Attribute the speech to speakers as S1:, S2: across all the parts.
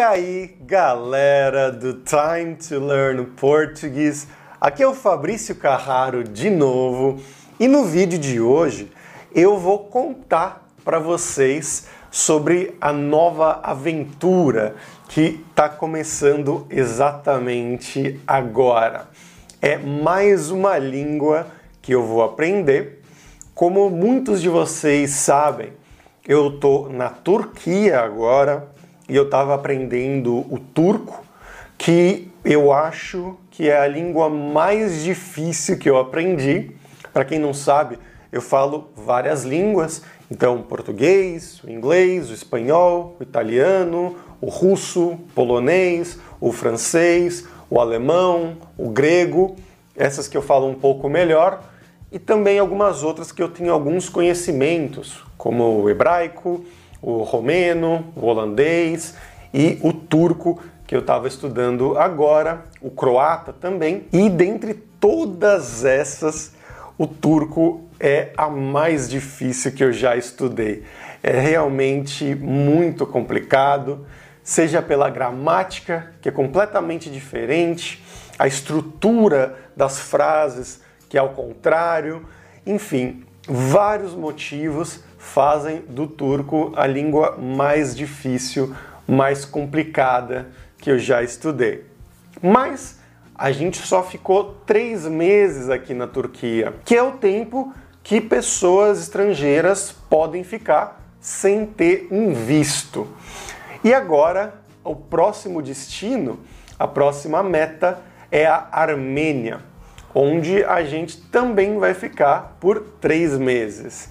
S1: aí, galera do Time to Learn Português? Aqui é o Fabrício Carraro de novo e no vídeo de hoje eu vou contar para vocês sobre a nova aventura que está começando exatamente agora. É mais uma língua que eu vou aprender. Como muitos de vocês sabem, eu estou na Turquia agora e eu estava aprendendo o turco, que eu acho que é a língua mais difícil que eu aprendi. Para quem não sabe, eu falo várias línguas, então português, o inglês, o espanhol, o italiano, o russo, polonês, o francês, o alemão, o grego, essas que eu falo um pouco melhor, e também algumas outras que eu tenho alguns conhecimentos, como o hebraico, o romeno, o holandês e o turco que eu estava estudando agora, o croata também. E dentre todas essas, o turco é a mais difícil que eu já estudei. É realmente muito complicado, seja pela gramática, que é completamente diferente, a estrutura das frases, que é ao contrário, enfim, vários motivos fazem do turco a língua mais difícil, mais complicada que eu já estudei. Mas a gente só ficou três meses aqui na Turquia, que é o tempo que pessoas estrangeiras podem ficar sem ter um visto. E agora, o próximo destino, a próxima meta é a Armênia, onde a gente também vai ficar por três meses.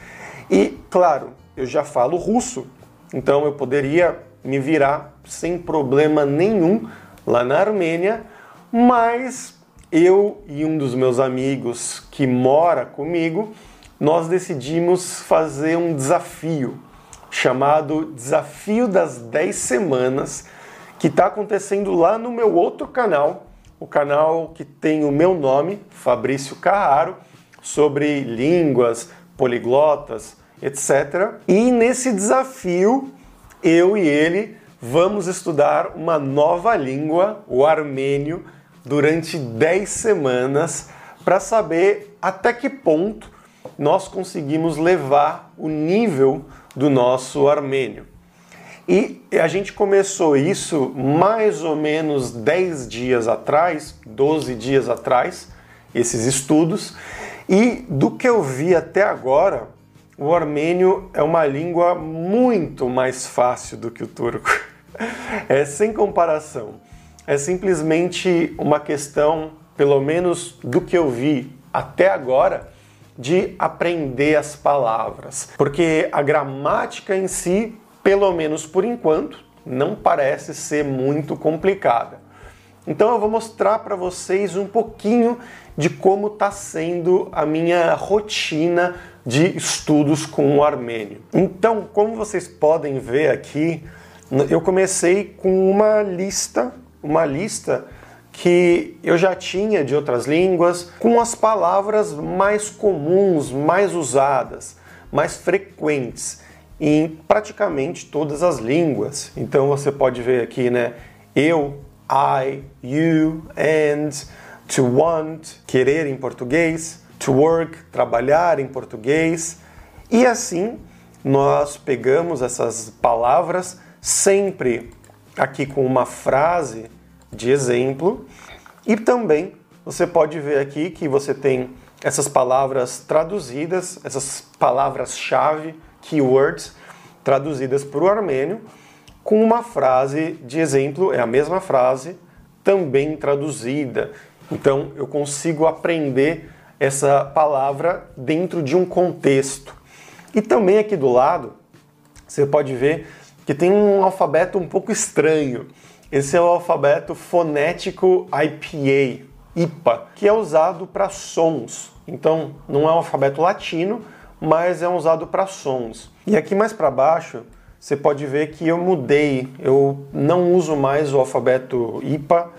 S1: E, claro, eu já falo russo, então eu poderia me virar sem problema nenhum lá na Armênia, mas eu e um dos meus amigos que mora comigo, nós decidimos fazer um desafio chamado Desafio das 10 Semanas, que está acontecendo lá no meu outro canal, o canal que tem o meu nome, Fabrício Carraro, sobre línguas, poliglotas, etc. E nesse desafio, eu e ele vamos estudar uma nova língua, o armênio, durante 10 semanas para saber até que ponto nós conseguimos levar o nível do nosso armênio. E a gente começou isso mais ou menos 10 dias atrás, 12 dias atrás, esses estudos, e do que eu vi até agora, o armênio é uma língua muito mais fácil do que o turco. É sem comparação. É simplesmente uma questão, pelo menos do que eu vi até agora, de aprender as palavras. Porque a gramática em si, pelo menos por enquanto, não parece ser muito complicada. Então eu vou mostrar para vocês um pouquinho de como está sendo a minha rotina de estudos com o armênio. Então, como vocês podem ver aqui, eu comecei com uma lista, uma lista que eu já tinha de outras línguas, com as palavras mais comuns, mais usadas, mais frequentes em praticamente todas as línguas. Então você pode ver aqui, né? Eu, I, you, and, to want, querer em português, to work, trabalhar em português. E assim nós pegamos essas palavras sempre aqui com uma frase de exemplo e também você pode ver aqui que você tem essas palavras traduzidas, essas palavras-chave, keywords, traduzidas para o armênio, com uma frase de exemplo, é a mesma frase, também traduzida. Então eu consigo aprender essa palavra dentro de um contexto. E também aqui do lado, você pode ver que tem um alfabeto um pouco estranho. Esse é o alfabeto fonético IPA, IPA, que é usado para sons. Então, não é um alfabeto latino, mas é usado para sons. E aqui mais para baixo, você pode ver que eu mudei. Eu não uso mais o alfabeto IPA,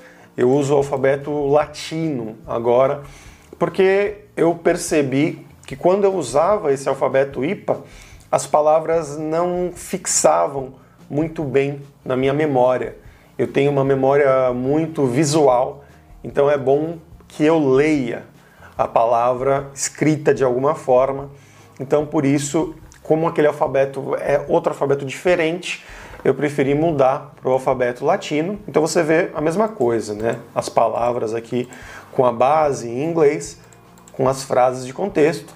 S1: eu uso o alfabeto latino agora porque eu percebi que quando eu usava esse alfabeto IPA, as palavras não fixavam muito bem na minha memória. eu tenho uma memória muito visual, então é bom que eu leia a palavra escrita de alguma forma. Então, por isso, como aquele alfabeto é outro alfabeto diferente, eu preferi mudar para o alfabeto latino. Então você vê a mesma coisa, né? As palavras aqui com a base em inglês, com as frases de contexto,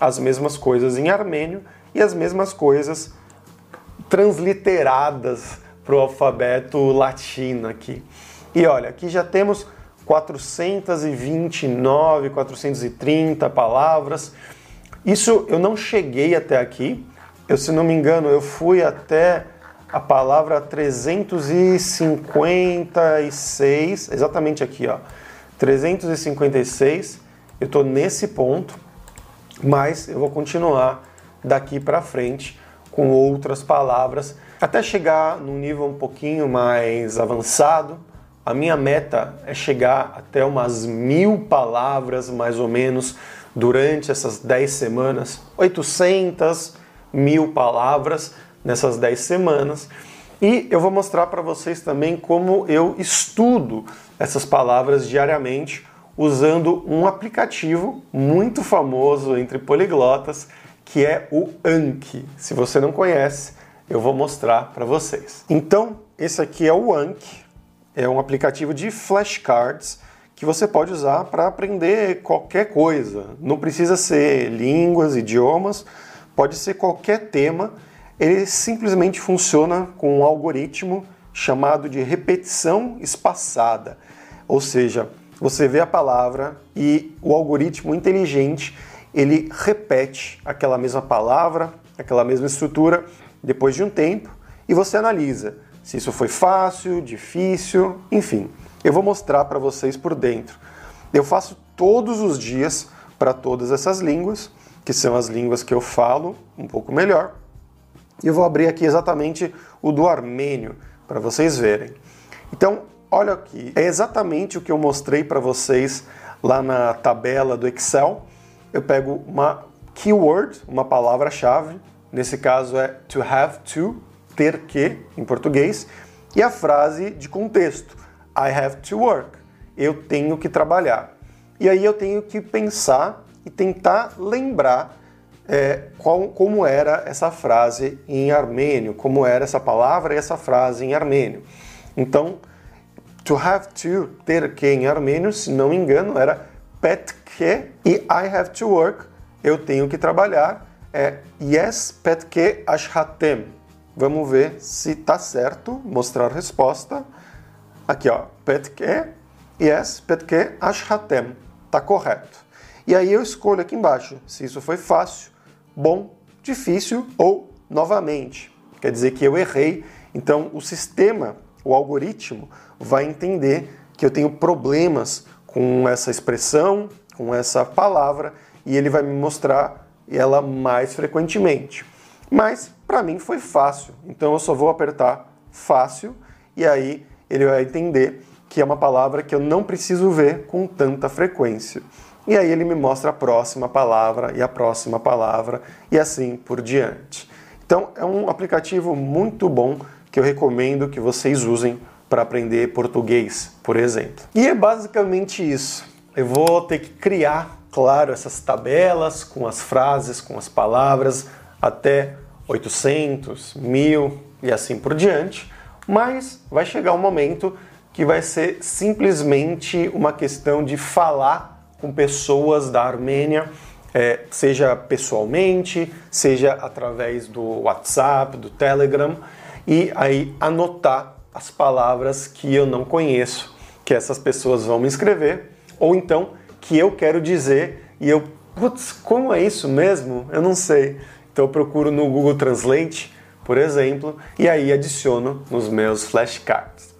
S1: as mesmas coisas em armênio e as mesmas coisas transliteradas para o alfabeto latino aqui. E olha, aqui já temos 429, 430 palavras. Isso eu não cheguei até aqui. Eu, se não me engano, eu fui até a palavra 356, exatamente aqui, ó. 356. Eu estou nesse ponto, mas eu vou continuar daqui para frente com outras palavras até chegar num nível um pouquinho mais avançado. A minha meta é chegar até umas mil palavras, mais ou menos, durante essas 10 semanas, 800 mil palavras nessas 10 semanas. E eu vou mostrar para vocês também como eu estudo essas palavras diariamente usando um aplicativo muito famoso entre poliglotas, que é o Anki. Se você não conhece, eu vou mostrar para vocês. Então, esse aqui é o Anki, é um aplicativo de flashcards que você pode usar para aprender qualquer coisa. Não precisa ser línguas, idiomas, pode ser qualquer tema ele simplesmente funciona com um algoritmo chamado de repetição espaçada. Ou seja, você vê a palavra e o algoritmo inteligente ele repete aquela mesma palavra, aquela mesma estrutura depois de um tempo e você analisa se isso foi fácil, difícil, enfim. Eu vou mostrar para vocês por dentro. Eu faço todos os dias para todas essas línguas, que são as línguas que eu falo um pouco melhor. E eu vou abrir aqui exatamente o do armênio para vocês verem. Então, olha aqui, é exatamente o que eu mostrei para vocês lá na tabela do Excel. Eu pego uma keyword, uma palavra-chave, nesse caso é to have to, ter que em português, e a frase de contexto, I have to work, eu tenho que trabalhar. E aí eu tenho que pensar e tentar lembrar é, qual, como era essa frase em armênio, como era essa palavra e essa frase em armênio. Então, to have to, ter que em armênio, se não me engano, era petke e I have to work, eu tenho que trabalhar, é yes petke ashhatem. Vamos ver se está certo, mostrar a resposta. Aqui, ó, petke, yes petke ashhatem. Está correto. E aí eu escolho aqui embaixo se isso foi fácil, bom, difícil ou novamente. Quer dizer que eu errei. Então o sistema, o algoritmo, vai entender que eu tenho problemas com essa expressão, com essa palavra, e ele vai me mostrar ela mais frequentemente. Mas para mim foi fácil, então eu só vou apertar fácil e aí ele vai entender que é uma palavra que eu não preciso ver com tanta frequência. E aí ele me mostra a próxima palavra e a próxima palavra e assim por diante. Então é um aplicativo muito bom que eu recomendo que vocês usem para aprender português, por exemplo. E é basicamente isso. Eu vou ter que criar, claro, essas tabelas com as frases, com as palavras, até 800, 1000 e assim por diante, mas vai chegar um momento que vai ser simplesmente uma questão de falar com pessoas da Armênia, é, seja pessoalmente, seja através do WhatsApp, do Telegram, e aí anotar as palavras que eu não conheço, que essas pessoas vão me escrever, ou então que eu quero dizer e eu, putz, como é isso mesmo? Eu não sei. Então eu procuro no Google Translate, por exemplo, e aí adiciono nos meus flashcards.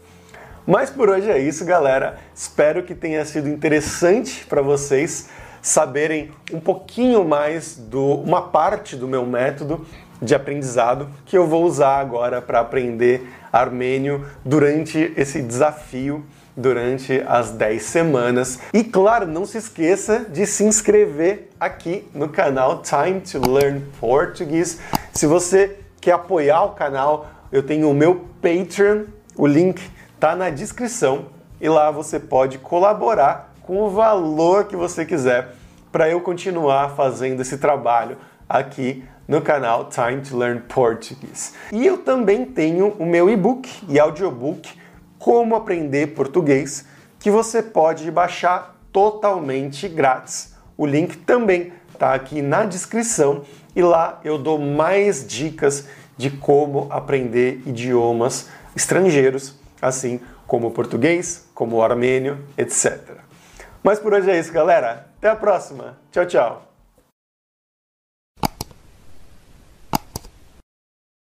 S1: Mas por hoje é isso, galera. Espero que tenha sido interessante para vocês saberem um pouquinho mais do uma parte do meu método de aprendizado que eu vou usar agora para aprender armênio durante esse desafio durante as 10 semanas. E claro, não se esqueça de se inscrever aqui no canal Time to Learn Portuguese. Se você quer apoiar o canal, eu tenho o meu Patreon O link está na descrição e lá você pode colaborar com o valor que você quiser para eu continuar fazendo esse trabalho aqui no canal Time to Learn Portuguese. E eu também tenho o meu e-book e audiobook Como Aprender Português, que você pode baixar totalmente grátis. O link também está aqui na descrição e lá eu dou mais dicas de como aprender idiomas estrangeiros, assim como o português, como o armênio, etc. Mas por hoje é isso, galera. Até a próxima. Tchau, tchau.